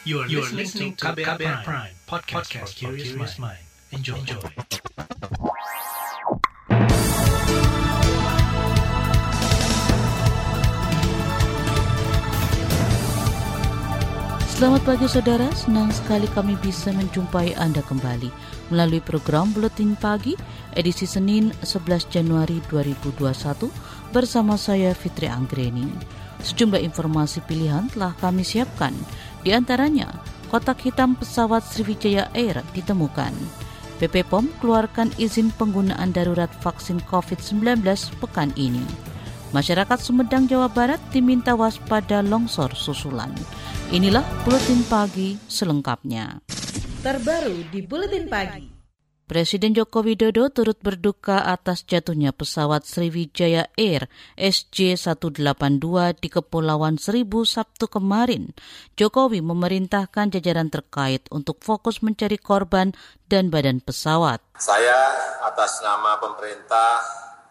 You are, you are listening to KBR, KBR Prime, Prime podcast, podcast for curious mind. Enjoy. Enjoy. Selamat pagi saudara, senang sekali kami bisa menjumpai Anda kembali melalui program Buletin Pagi edisi Senin 11 Januari 2021 bersama saya Fitri Anggreni. Sejumlah informasi pilihan telah kami siapkan, di antaranya kotak hitam pesawat Sriwijaya Air ditemukan. BP POM keluarkan izin penggunaan darurat vaksin COVID-19 pekan ini. Masyarakat Sumedang, Jawa Barat diminta waspada longsor susulan. Inilah Buletin Pagi selengkapnya. Terbaru di Buletin Pagi. Presiden Joko Widodo turut berduka atas jatuhnya pesawat Sriwijaya Air SJ182 di Kepulauan Seribu Sabtu kemarin. Jokowi memerintahkan jajaran terkait untuk fokus mencari korban dan badan pesawat. Saya atas nama pemerintah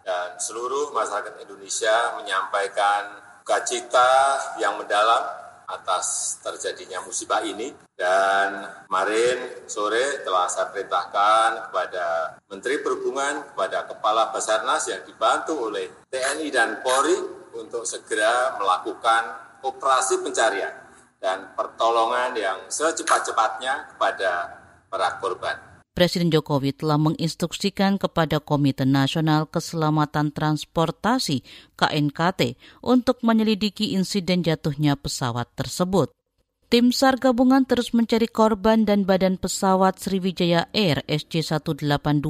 dan seluruh masyarakat Indonesia menyampaikan cita yang mendalam atas terjadinya musibah ini dan kemarin sore telah saya perintahkan kepada Menteri Perhubungan, kepada Kepala Basarnas yang dibantu oleh TNI dan Polri untuk segera melakukan operasi pencarian dan pertolongan yang secepat-cepatnya kepada para korban. Presiden Jokowi telah menginstruksikan kepada Komite Nasional Keselamatan Transportasi KNKT untuk menyelidiki insiden jatuhnya pesawat tersebut. Tim SAR gabungan terus mencari korban dan badan pesawat Sriwijaya Air SJ182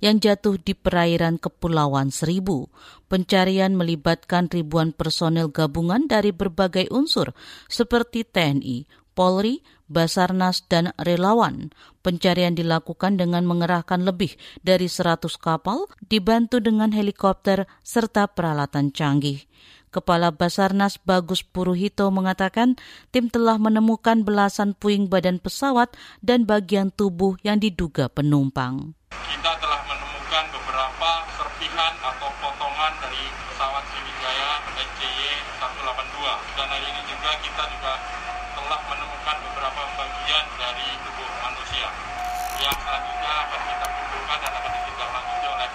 yang jatuh di perairan Kepulauan Seribu. Pencarian melibatkan ribuan personel gabungan dari berbagai unsur seperti TNI, Polri, Basarnas, dan relawan. Pencarian dilakukan dengan mengerahkan lebih dari 100 kapal, dibantu dengan helikopter serta peralatan canggih. Kepala Basarnas Bagus Puruhito mengatakan tim telah menemukan belasan puing badan pesawat dan bagian tubuh yang diduga penumpang. Kita telah menemukan beberapa serpihan atau potongan dari pesawat Sriwijaya NCY 182 dan hari ini juga kita juga telah menemukan beberapa bagian dari tubuh manusia yang selanjutnya akan kita kumpulkan dan akan ditindaklanjuti oleh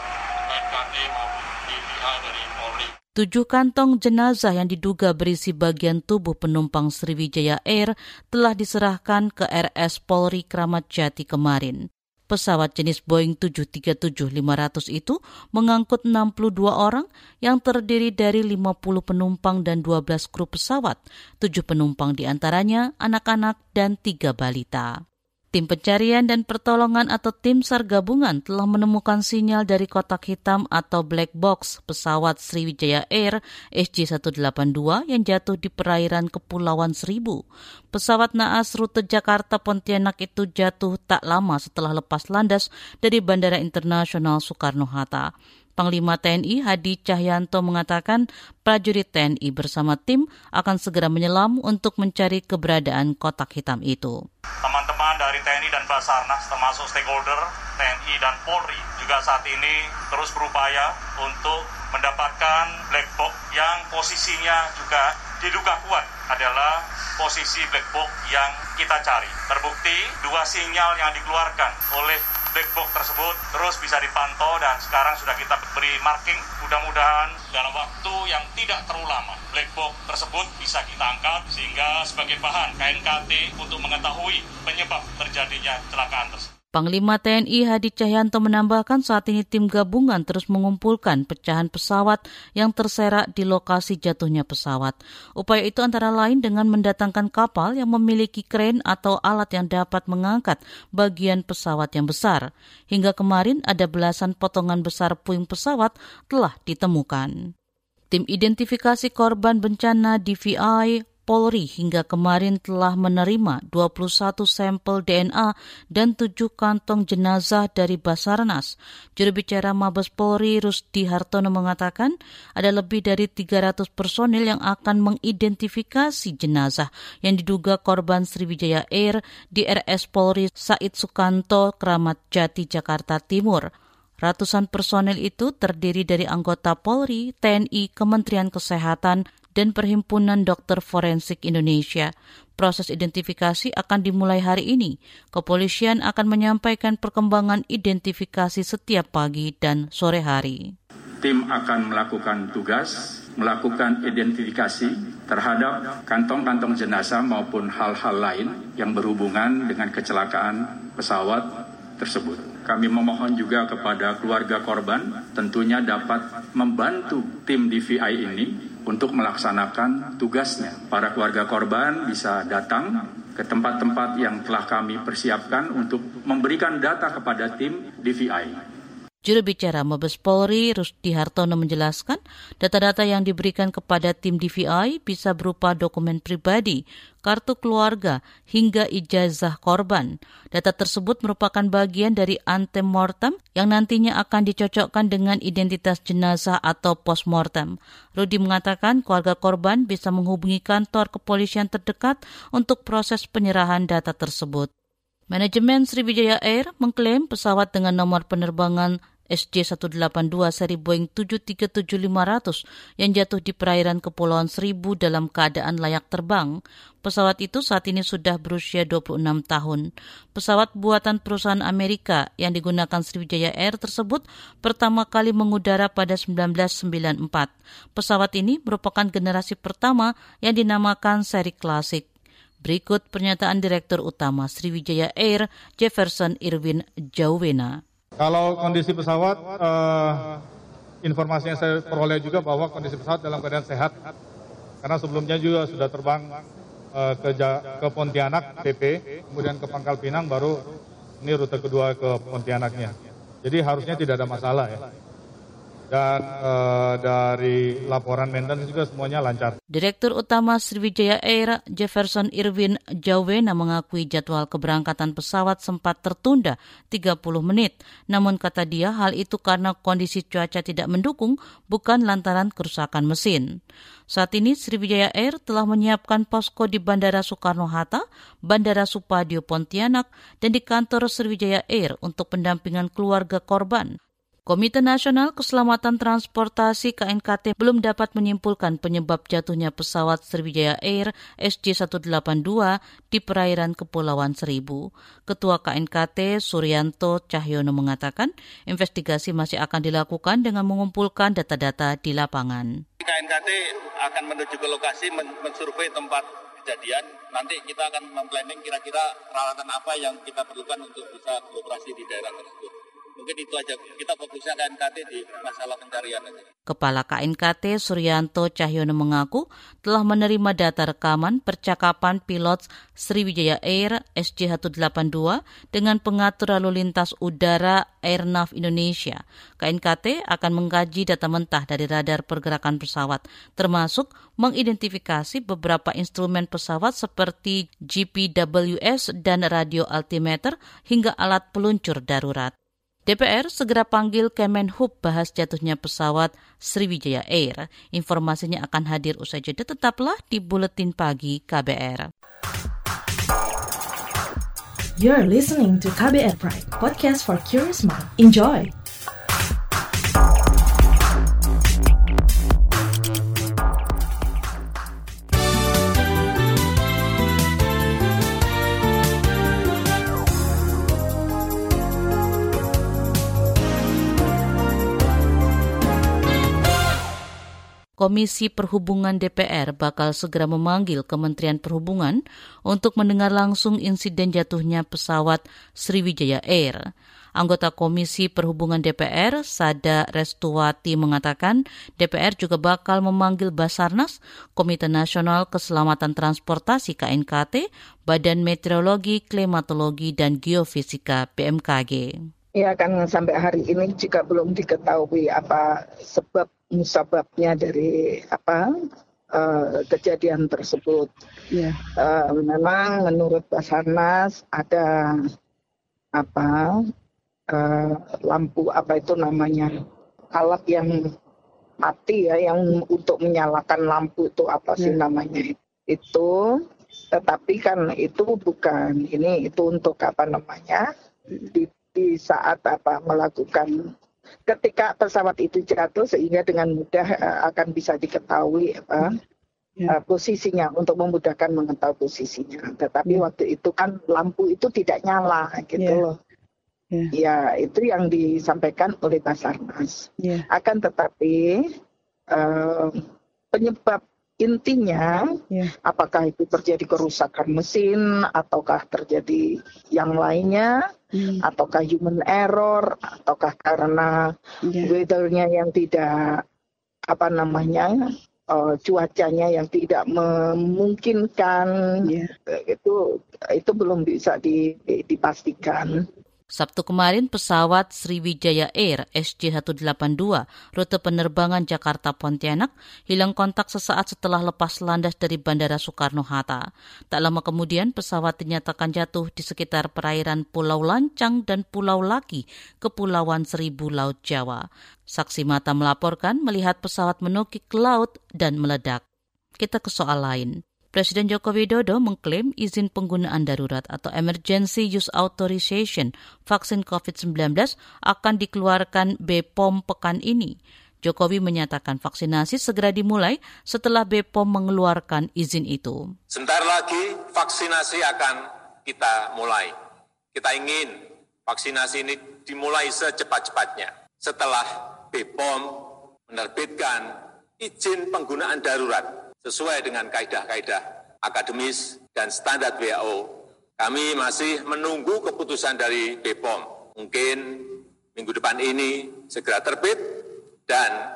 KNKT maupun DPA dari Polri. Tujuh kantong jenazah yang diduga berisi bagian tubuh penumpang Sriwijaya Air telah diserahkan ke RS Polri Kramat Jati kemarin. Pesawat jenis Boeing 737-500 itu mengangkut 62 orang yang terdiri dari 50 penumpang dan 12 kru pesawat. Tujuh penumpang di antaranya anak-anak dan tiga balita. Tim pencarian dan pertolongan atau tim SAR gabungan telah menemukan sinyal dari kotak hitam atau black box pesawat Sriwijaya Air SJ182 yang jatuh di perairan Kepulauan Seribu. Pesawat naas rute Jakarta Pontianak itu jatuh tak lama setelah lepas landas dari Bandara Internasional Soekarno-Hatta. Panglima TNI Hadi Cahyanto mengatakan prajurit TNI bersama tim akan segera menyelam untuk mencari keberadaan kotak hitam itu. Teman-teman dari TNI dan Basarnas termasuk stakeholder TNI dan Polri juga saat ini terus berupaya untuk mendapatkan black box yang posisinya juga diduga kuat adalah posisi black box yang kita cari. Terbukti dua sinyal yang dikeluarkan oleh black box tersebut terus bisa dipantau dan sekarang sudah kita beri marking. Mudah-mudahan dalam waktu yang tidak terlalu lama black box tersebut bisa kita angkat sehingga sebagai bahan KNKT untuk mengetahui penyebab terjadinya kecelakaan tersebut. Panglima TNI Hadi Cahyanto menambahkan saat ini tim gabungan terus mengumpulkan pecahan pesawat yang terserak di lokasi jatuhnya pesawat. Upaya itu antara lain dengan mendatangkan kapal yang memiliki kren atau alat yang dapat mengangkat bagian pesawat yang besar. Hingga kemarin ada belasan potongan besar puing pesawat telah ditemukan. Tim identifikasi korban bencana DVI Polri hingga kemarin telah menerima 21 sampel DNA dan 7 kantong jenazah dari Basarnas. Juru bicara Mabes Polri Rusdi Hartono mengatakan ada lebih dari 300 personil yang akan mengidentifikasi jenazah yang diduga korban Sriwijaya Air di RS Polri Said Sukanto, Kramat Jati, Jakarta Timur. Ratusan personel itu terdiri dari anggota Polri, TNI, Kementerian Kesehatan, dan Perhimpunan Dokter Forensik Indonesia. Proses identifikasi akan dimulai hari ini. Kepolisian akan menyampaikan perkembangan identifikasi setiap pagi dan sore hari. Tim akan melakukan tugas, melakukan identifikasi terhadap kantong-kantong jenazah maupun hal-hal lain yang berhubungan dengan kecelakaan pesawat tersebut. Kami memohon juga kepada keluarga korban tentunya dapat membantu tim DVI ini untuk melaksanakan tugasnya. Para keluarga korban bisa datang ke tempat-tempat yang telah kami persiapkan untuk memberikan data kepada tim DVI. Juru bicara Mabes Polri, Rusdi Hartono menjelaskan, data-data yang diberikan kepada tim DVI bisa berupa dokumen pribadi, kartu keluarga, hingga ijazah korban. Data tersebut merupakan bagian dari antemortem yang nantinya akan dicocokkan dengan identitas jenazah atau postmortem. Rudi mengatakan keluarga korban bisa menghubungi kantor kepolisian terdekat untuk proses penyerahan data tersebut. Manajemen Sriwijaya Air mengklaim pesawat dengan nomor penerbangan SJ182 seri Boeing 737-500 yang jatuh di perairan Kepulauan Seribu dalam keadaan layak terbang. Pesawat itu saat ini sudah berusia 26 tahun. Pesawat buatan perusahaan Amerika yang digunakan Sriwijaya Air tersebut pertama kali mengudara pada 1994. Pesawat ini merupakan generasi pertama yang dinamakan seri klasik. Berikut pernyataan Direktur Utama Sriwijaya Air, Jefferson Irwin Jauwena. Kalau kondisi pesawat, uh, informasi yang saya peroleh juga bahwa kondisi pesawat dalam keadaan sehat. Karena sebelumnya juga sudah terbang uh, ke, ke Pontianak, PP, kemudian ke Pangkal Pinang, baru ini rute kedua ke Pontianaknya. Jadi harusnya tidak ada masalah ya dan uh, dari laporan maintenance juga semuanya lancar. Direktur Utama Sriwijaya Air Jefferson Irwin Jawena mengakui jadwal keberangkatan pesawat sempat tertunda 30 menit. Namun kata dia hal itu karena kondisi cuaca tidak mendukung bukan lantaran kerusakan mesin. Saat ini Sriwijaya Air telah menyiapkan posko di Bandara Soekarno-Hatta, Bandara Supadio Pontianak, dan di kantor Sriwijaya Air untuk pendampingan keluarga korban. Komite Nasional Keselamatan Transportasi KNKT belum dapat menyimpulkan penyebab jatuhnya pesawat Sriwijaya Air SJ182 di perairan Kepulauan Seribu. Ketua KNKT Suryanto Cahyono mengatakan investigasi masih akan dilakukan dengan mengumpulkan data-data di lapangan. KNKT akan menuju ke lokasi mensurvei tempat kejadian. Nanti kita akan memplanning kira-kira peralatan apa yang kita perlukan untuk bisa beroperasi di daerah tersebut. Mungkin itu aja. Kita fokusnya KNKT di masalah pencarian aja. Kepala KNKT Suryanto Cahyono mengaku telah menerima data rekaman percakapan pilot Sriwijaya Air SJ182 dengan pengatur lalu lintas udara Airnav Indonesia. KNKT akan mengkaji data mentah dari radar pergerakan pesawat, termasuk mengidentifikasi beberapa instrumen pesawat seperti GPWS dan radio altimeter hingga alat peluncur darurat. DPR segera panggil Kemenhub bahas jatuhnya pesawat Sriwijaya Air. Informasinya akan hadir usai jeda tetaplah di Buletin Pagi KBR. You're listening to KBR Pride, podcast for curious mind. Enjoy! Komisi Perhubungan DPR bakal segera memanggil Kementerian Perhubungan untuk mendengar langsung insiden jatuhnya pesawat Sriwijaya Air. Anggota Komisi Perhubungan DPR, Sada Restuwati, mengatakan DPR juga bakal memanggil Basarnas, Komite Nasional Keselamatan Transportasi KNKT, Badan Meteorologi, Klimatologi, dan Geofisika BMKG. Ya kan sampai hari ini juga belum diketahui apa sebab musababnya dari apa uh, kejadian tersebut. Yeah. Ya. Uh, memang menurut Basarnas ada apa uh, lampu apa itu namanya alat yang mati ya yang untuk menyalakan lampu itu apa sih yeah. namanya itu tetapi kan itu bukan ini itu untuk apa namanya di, di saat apa melakukan ketika pesawat itu jatuh sehingga dengan mudah uh, akan bisa diketahui yeah. uh, posisinya untuk memudahkan mengetahui posisinya. Tetapi yeah. waktu itu kan lampu itu tidak nyala gitu yeah. loh. Yeah. Ya itu yang disampaikan oleh Basarnas. Yeah. Akan tetapi uh, penyebab intinya yeah. apakah itu terjadi kerusakan mesin ataukah terjadi yang lainnya hmm. ataukah human error ataukah karena yeah. weathernya yang tidak apa namanya uh, cuacanya yang tidak memungkinkan yeah. itu itu belum bisa dipastikan. Sabtu kemarin pesawat Sriwijaya Air SJ182 rute penerbangan Jakarta Pontianak hilang kontak sesaat setelah lepas landas dari Bandara Soekarno-Hatta. Tak lama kemudian pesawat dinyatakan jatuh di sekitar perairan Pulau Lancang dan Pulau Laki, Kepulauan Seribu Laut Jawa. Saksi mata melaporkan melihat pesawat menukik laut dan meledak. Kita ke soal lain. Presiden Joko Widodo mengklaim izin penggunaan darurat atau Emergency Use Authorization vaksin COVID-19 akan dikeluarkan BPOM pekan ini. Jokowi menyatakan vaksinasi segera dimulai setelah BPOM mengeluarkan izin itu. Sebentar lagi vaksinasi akan kita mulai. Kita ingin vaksinasi ini dimulai secepat-cepatnya. Setelah BPOM menerbitkan izin penggunaan darurat sesuai dengan kaidah-kaidah akademis dan standar WHO. Kami masih menunggu keputusan dari BPOM. Mungkin minggu depan ini segera terbit dan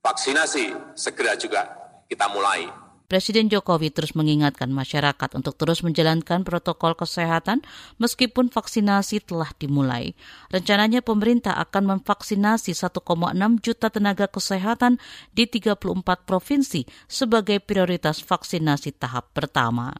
vaksinasi segera juga kita mulai. Presiden Jokowi terus mengingatkan masyarakat untuk terus menjalankan protokol kesehatan meskipun vaksinasi telah dimulai. Rencananya pemerintah akan memvaksinasi 1,6 juta tenaga kesehatan di 34 provinsi sebagai prioritas vaksinasi tahap pertama.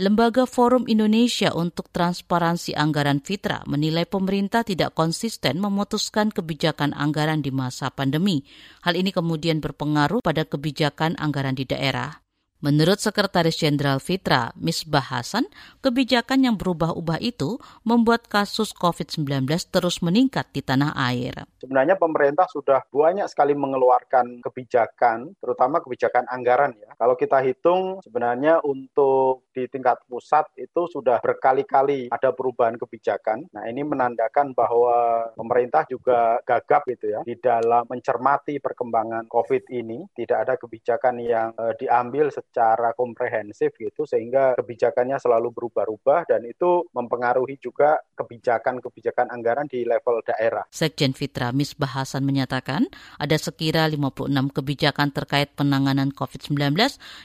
Lembaga Forum Indonesia untuk Transparansi Anggaran Fitra menilai pemerintah tidak konsisten memutuskan kebijakan anggaran di masa pandemi. Hal ini kemudian berpengaruh pada kebijakan anggaran di daerah. Menurut Sekretaris Jenderal Fitra, Misbah Hasan, kebijakan yang berubah-ubah itu membuat kasus COVID-19 terus meningkat di tanah air. Sebenarnya pemerintah sudah banyak sekali mengeluarkan kebijakan, terutama kebijakan anggaran ya. Kalau kita hitung sebenarnya untuk di tingkat pusat itu sudah berkali-kali ada perubahan kebijakan. Nah ini menandakan bahwa pemerintah juga gagap gitu ya di dalam mencermati perkembangan COVID ini. Tidak ada kebijakan yang uh, diambil secara komprehensif gitu sehingga kebijakannya selalu berubah-ubah dan itu mempengaruhi juga kebijakan-kebijakan anggaran di level daerah. Sekjen Fitra Misbah Hasan menyatakan ada sekira 56 kebijakan terkait penanganan COVID-19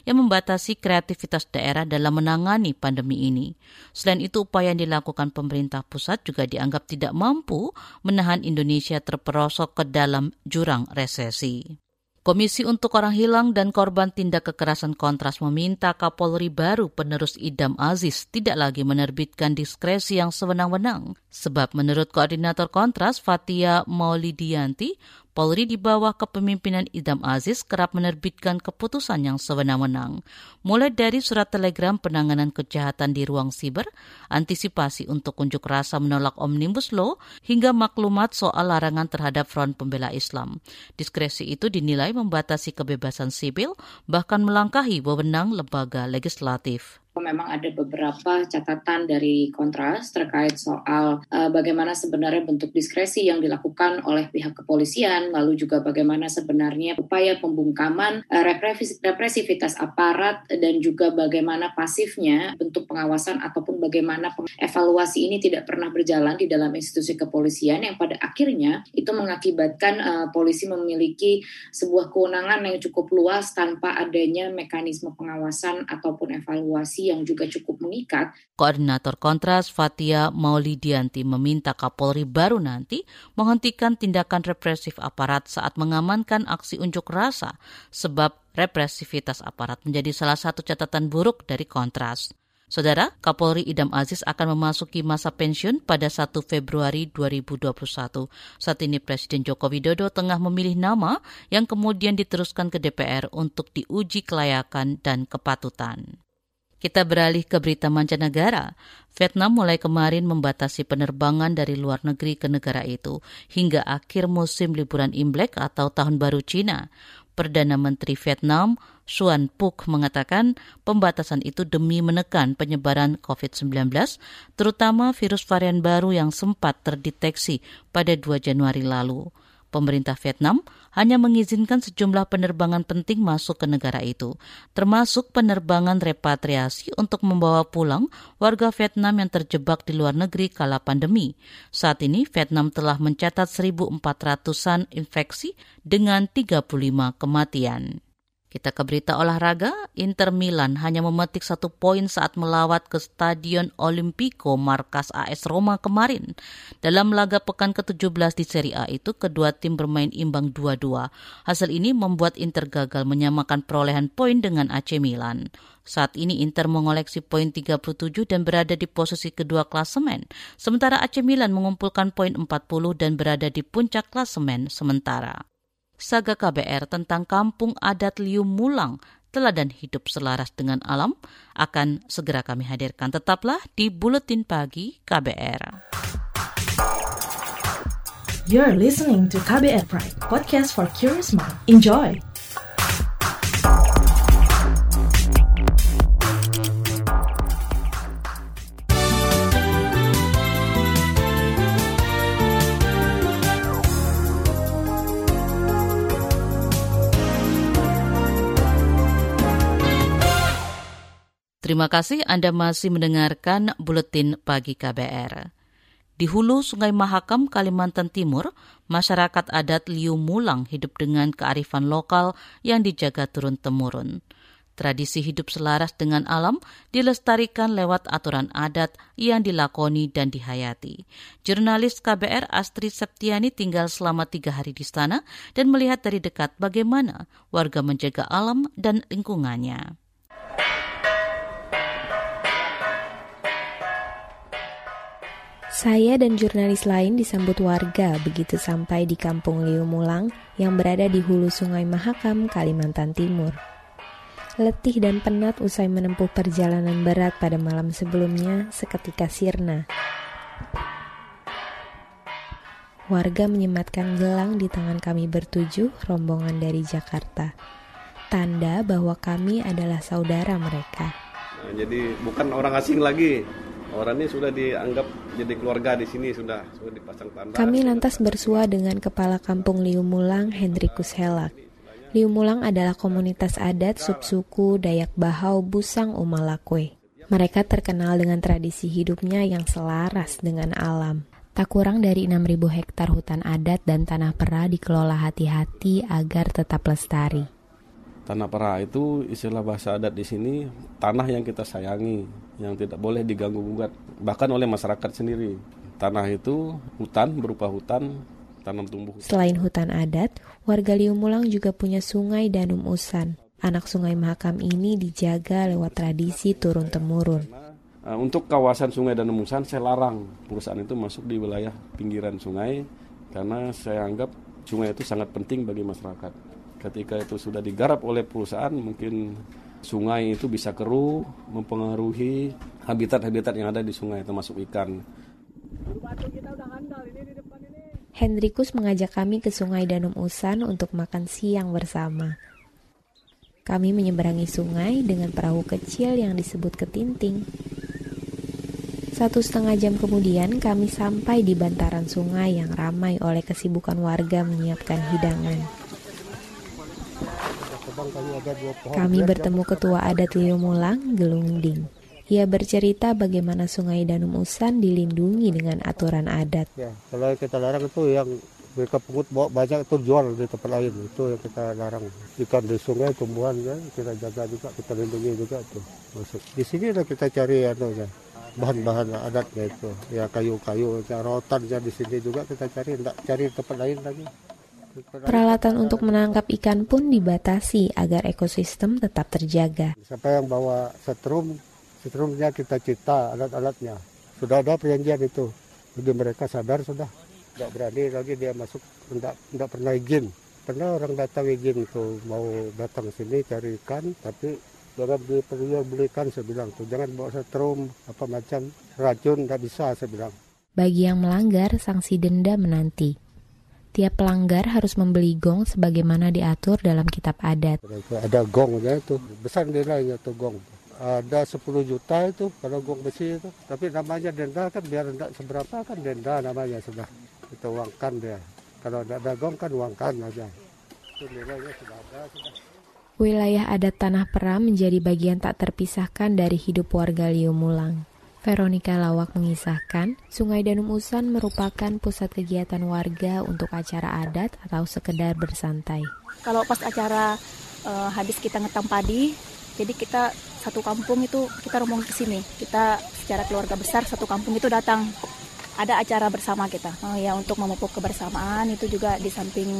yang membatasi kreativitas daerah dalam menangani pandemi ini. Selain itu upaya yang dilakukan pemerintah pusat juga dianggap tidak mampu menahan Indonesia terperosok ke dalam jurang resesi. Komisi untuk Orang Hilang dan Korban Tindak Kekerasan Kontras meminta Kapolri baru penerus Idam Aziz tidak lagi menerbitkan diskresi yang sewenang-wenang. Sebab menurut Koordinator Kontras Fatia Maulidianti, Polri di bawah kepemimpinan Idam Aziz kerap menerbitkan keputusan yang sewenang-wenang, mulai dari surat telegram penanganan kejahatan di ruang siber, antisipasi untuk unjuk rasa menolak Omnibus Law, hingga maklumat soal larangan terhadap Front Pembela Islam. Diskresi itu dinilai membatasi kebebasan sipil, bahkan melangkahi wewenang lembaga legislatif memang ada beberapa catatan dari Kontras terkait soal uh, bagaimana sebenarnya bentuk diskresi yang dilakukan oleh pihak kepolisian, lalu juga bagaimana sebenarnya upaya pembungkaman uh, represivitas aparat dan juga bagaimana pasifnya bentuk pengawasan ataupun bagaimana evaluasi ini tidak pernah berjalan di dalam institusi kepolisian yang pada akhirnya itu mengakibatkan uh, polisi memiliki sebuah kewenangan yang cukup luas tanpa adanya mekanisme pengawasan ataupun evaluasi yang juga cukup mengikat. Koordinator Kontras Fatia Maulidianti meminta Kapolri baru nanti menghentikan tindakan represif aparat saat mengamankan aksi unjuk rasa sebab represivitas aparat menjadi salah satu catatan buruk dari Kontras. Saudara, Kapolri Idam Aziz akan memasuki masa pensiun pada 1 Februari 2021. Saat ini Presiden Joko Widodo tengah memilih nama yang kemudian diteruskan ke DPR untuk diuji kelayakan dan kepatutan. Kita beralih ke berita mancanegara. Vietnam mulai kemarin membatasi penerbangan dari luar negeri ke negara itu hingga akhir musim liburan Imlek atau Tahun Baru Cina. Perdana Menteri Vietnam Suan Puk mengatakan pembatasan itu demi menekan penyebaran COVID-19, terutama virus varian baru yang sempat terdeteksi pada 2 Januari lalu. Pemerintah Vietnam hanya mengizinkan sejumlah penerbangan penting masuk ke negara itu, termasuk penerbangan repatriasi untuk membawa pulang warga Vietnam yang terjebak di luar negeri kala pandemi. Saat ini Vietnam telah mencatat 1.400-an infeksi dengan 35 kematian. Kita ke berita olahraga, Inter Milan hanya memetik satu poin saat melawat ke Stadion Olimpico markas AS Roma kemarin. Dalam laga pekan ke-17 di Serie A itu, kedua tim bermain imbang 2-2. Hasil ini membuat Inter gagal menyamakan perolehan poin dengan AC Milan. Saat ini Inter mengoleksi poin 37 dan berada di posisi kedua klasemen, sementara AC Milan mengumpulkan poin 40 dan berada di puncak klasemen sementara. Saga KBR tentang kampung adat Liu Mulang, teladan hidup selaras dengan alam, akan segera kami hadirkan. Tetaplah di Buletin Pagi KBR. You're listening to KBR Pride, podcast for curious mind. Enjoy! Terima kasih Anda masih mendengarkan Buletin Pagi KBR. Di hulu Sungai Mahakam, Kalimantan Timur, masyarakat adat Liu Mulang hidup dengan kearifan lokal yang dijaga turun-temurun. Tradisi hidup selaras dengan alam dilestarikan lewat aturan adat yang dilakoni dan dihayati. Jurnalis KBR Astrid Septiani tinggal selama tiga hari di sana dan melihat dari dekat bagaimana warga menjaga alam dan lingkungannya. Saya dan jurnalis lain disambut warga begitu sampai di kampung Liumulang yang berada di hulu sungai Mahakam, Kalimantan Timur. Letih dan penat usai menempuh perjalanan berat pada malam sebelumnya seketika sirna. Warga menyematkan gelang di tangan kami bertujuh rombongan dari Jakarta. Tanda bahwa kami adalah saudara mereka. Nah, jadi bukan orang asing lagi, orang ini sudah dianggap jadi keluarga di sini sudah sudah dipasang tanda. Kami lantas bersua dengan kepala kampung Liumulang Hendrikus Helak. Liumulang adalah komunitas adat subsuku Dayak Bahau Busang Umalakwe. Mereka terkenal dengan tradisi hidupnya yang selaras dengan alam. Tak kurang dari 6.000 hektar hutan adat dan tanah pera dikelola hati-hati agar tetap lestari. Tanah pera itu istilah bahasa adat di sini tanah yang kita sayangi, yang tidak boleh diganggu gugat bahkan oleh masyarakat sendiri. Tanah itu hutan berupa hutan tanam tumbuh. Selain hutan adat, warga Liumulang juga punya sungai Danum Usan. Anak sungai Mahakam ini dijaga lewat tradisi turun-temurun. Uh, untuk kawasan sungai Danum Usan saya larang perusahaan itu masuk di wilayah pinggiran sungai karena saya anggap sungai itu sangat penting bagi masyarakat. Ketika itu sudah digarap oleh perusahaan mungkin sungai itu bisa keruh, mempengaruhi habitat-habitat yang ada di sungai termasuk ikan. Hendrikus mengajak kami ke Sungai Danum Usan untuk makan siang bersama. Kami menyeberangi sungai dengan perahu kecil yang disebut ketinting. Satu setengah jam kemudian kami sampai di bantaran sungai yang ramai oleh kesibukan warga menyiapkan hidangan. Kami bertemu ketua adat Liumulang, Gelungding. Ia bercerita bagaimana Sungai Danum Usan dilindungi dengan aturan adat. Ya, kalau kita larang itu yang mereka pungut bawa banyak itu jual di tempat lain. Itu yang kita larang. Ikan di sungai tumbuhan ya kita jaga juga kita lindungi juga tuh masuk di sini udah kita cari anu ya bahan-bahan adatnya itu. Ya kayu-kayu rotan ya di sini juga kita cari. Tidak cari tempat lain lagi Peralatan untuk menangkap ikan pun dibatasi agar ekosistem tetap terjaga. Siapa yang bawa setrum, setrumnya kita cita alat-alatnya. Sudah ada perjanjian itu. Jadi mereka sadar sudah. Tidak berani lagi dia masuk, tidak, tidak pernah izin. Pernah orang datang izin itu mau datang sini cari ikan, tapi jangan belikan saya bilang tuh jangan bawa setrum apa macam racun tidak bisa saya bilang. Bagi yang melanggar, sanksi denda menanti. Tiap pelanggar harus membeli gong sebagaimana diatur dalam kitab adat. Ada gongnya itu, besar nilainya tuh gong. Ada 10 juta itu kalau gong besi itu. Tapi namanya denda kan biar tidak seberapa kan denda namanya sudah. Kita uangkan dia. Kalau tidak ada gong kan uangkan aja. Itu nilainya sudah ada. Sudah. Wilayah adat Tanah Pera menjadi bagian tak terpisahkan dari hidup warga Liumulang. Veronica Lawak mengisahkan, Sungai Danum Usan merupakan pusat kegiatan warga untuk acara adat atau sekedar bersantai. Kalau pas acara uh, habis kita ngetam padi, jadi kita satu kampung itu kita rombong ke sini. Kita secara keluarga besar satu kampung itu datang ada acara bersama kita. Oh ya untuk memupuk kebersamaan itu juga di samping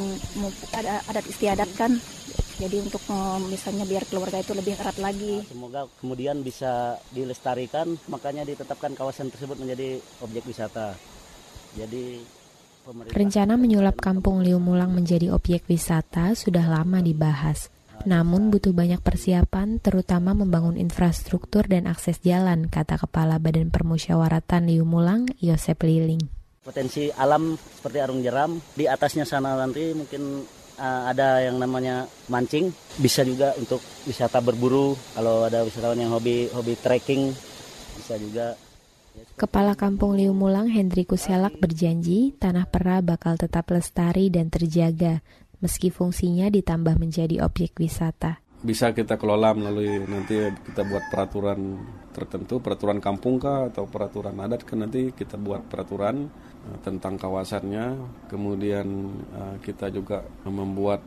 ada adat istiadat kan jadi untuk misalnya biar keluarga itu lebih erat lagi. Semoga kemudian bisa dilestarikan, makanya ditetapkan kawasan tersebut menjadi objek wisata. Jadi pemerintah... Rencana menyulap kampung Liumulang menjadi objek wisata sudah lama dibahas. Namun butuh banyak persiapan, terutama membangun infrastruktur dan akses jalan, kata Kepala Badan Permusyawaratan Liumulang, Yosep Liling. Potensi alam seperti arung jeram, di atasnya sana nanti mungkin ada yang namanya mancing, bisa juga untuk wisata berburu. Kalau ada wisatawan yang hobi hobi trekking, bisa juga. Kepala Kampung Liumulang Hendrikus Selak berjanji tanah pera bakal tetap lestari dan terjaga meski fungsinya ditambah menjadi objek wisata. Bisa kita kelola melalui nanti kita buat peraturan tertentu, peraturan kampung kah atau peraturan adat kan nanti kita buat peraturan Eh, tentang kawasannya. Kemudian uh, kita juga membuat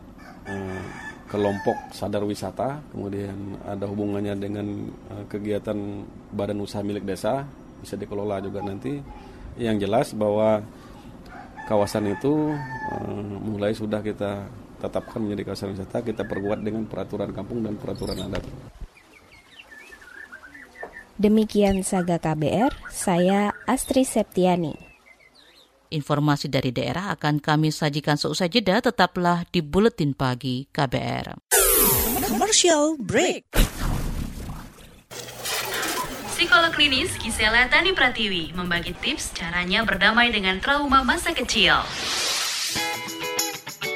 uh, kelompok sadar wisata. Kemudian ada hubungannya dengan kegiatan badan usaha milik desa bisa dikelola juga nanti. Yang jelas bahwa kawasan itu mulai sudah kita tetapkan menjadi kawasan wisata. Kita perkuat dengan peraturan kampung dan peraturan adat. Demikian Saga KBR, saya Astri Septiani. Informasi dari daerah akan kami sajikan seusai jeda, tetaplah di Buletin Pagi KBR. Commercial Break Psikolog klinis Gisela Tani Pratiwi membagi tips caranya berdamai dengan trauma masa kecil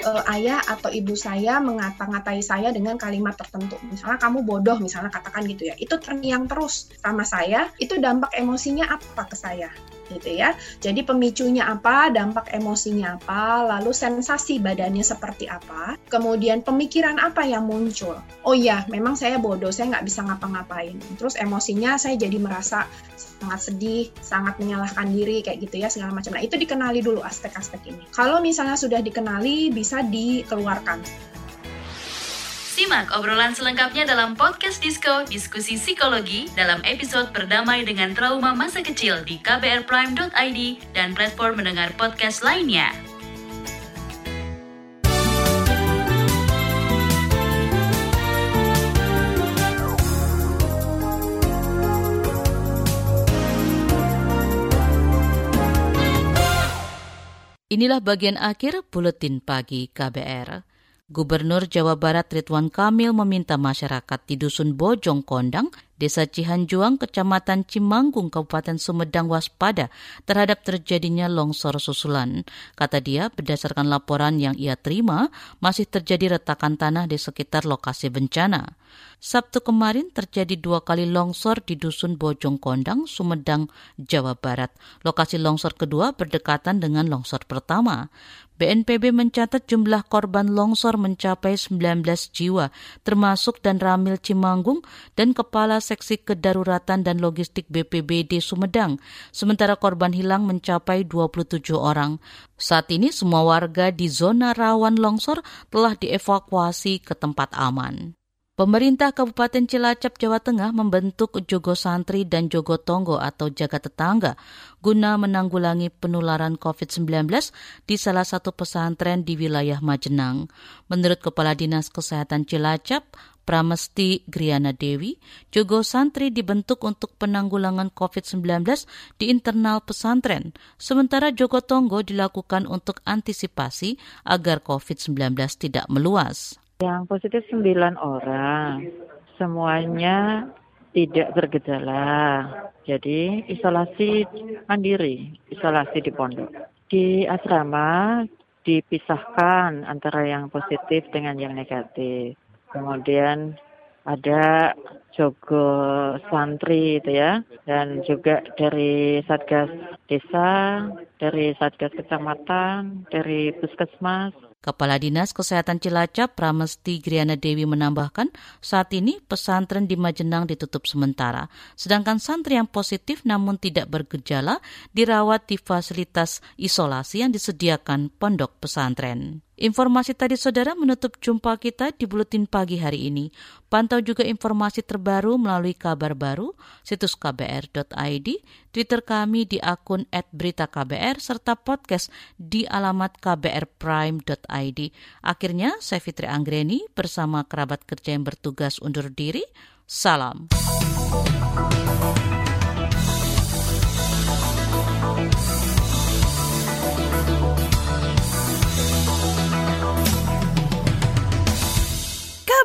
uh, ayah atau ibu saya mengata-ngatai saya dengan kalimat tertentu. Misalnya kamu bodoh, misalnya katakan gitu ya. Itu terngiang terus sama saya, itu dampak emosinya apa ke saya? Gitu ya. Jadi pemicunya apa, dampak emosinya apa, lalu sensasi badannya seperti apa, kemudian pemikiran apa yang muncul. Oh iya, memang saya bodoh, saya nggak bisa ngapa-ngapain. Terus emosinya saya jadi merasa sangat sedih, sangat menyalahkan diri kayak gitu ya segala macam. Nah itu dikenali dulu aspek-aspek ini. Kalau misalnya sudah dikenali, bisa dikeluarkan. Simak obrolan selengkapnya dalam podcast Disko Diskusi Psikologi dalam episode Berdamai dengan Trauma Masa Kecil di kbrprime.id dan platform mendengar podcast lainnya. Inilah bagian akhir buletin pagi KBR. Gubernur Jawa Barat Ridwan Kamil meminta masyarakat di Dusun Bojong Kondang, Desa Cihanjuang, Kecamatan Cimanggung, Kabupaten Sumedang waspada terhadap terjadinya longsor susulan. Kata dia, berdasarkan laporan yang ia terima, masih terjadi retakan tanah di sekitar lokasi bencana. Sabtu kemarin terjadi dua kali longsor di Dusun Bojong Kondang, Sumedang, Jawa Barat. Lokasi longsor kedua berdekatan dengan longsor pertama. BNPB mencatat jumlah korban longsor mencapai 19 jiwa, termasuk dan Ramil Cimanggung dan Kepala Seksi Kedaruratan dan Logistik BPBD Sumedang. Sementara korban hilang mencapai 27 orang. Saat ini semua warga di zona rawan longsor telah dievakuasi ke tempat aman. Pemerintah Kabupaten Cilacap, Jawa Tengah membentuk Jogo Santri dan Jogo Tonggo atau Jaga Tetangga guna menanggulangi penularan COVID-19 di salah satu pesantren di wilayah Majenang. Menurut Kepala Dinas Kesehatan Cilacap, Pramesti Griana Dewi, Jogo Santri dibentuk untuk penanggulangan COVID-19 di internal pesantren, sementara Jogo Tonggo dilakukan untuk antisipasi agar COVID-19 tidak meluas. Yang positif 9 orang. Semuanya tidak bergejala. Jadi isolasi mandiri, isolasi di pondok. Di asrama dipisahkan antara yang positif dengan yang negatif. Kemudian ada jogo santri itu ya dan juga dari satgas desa dari satgas kecamatan dari puskesmas Kepala Dinas Kesehatan Cilacap Pramesti Griana Dewi menambahkan saat ini pesantren di Majenang ditutup sementara, sedangkan santri yang positif namun tidak bergejala dirawat di fasilitas isolasi yang disediakan pondok pesantren. Informasi tadi saudara menutup jumpa kita di Buletin Pagi hari ini. Pantau juga informasi terbaru melalui kabar baru, situs kbr.id, Twitter kami di akun @beritaKBR serta podcast di alamat kbrprime.id. Akhirnya, saya Fitri Anggreni bersama kerabat kerja yang bertugas undur diri. Salam.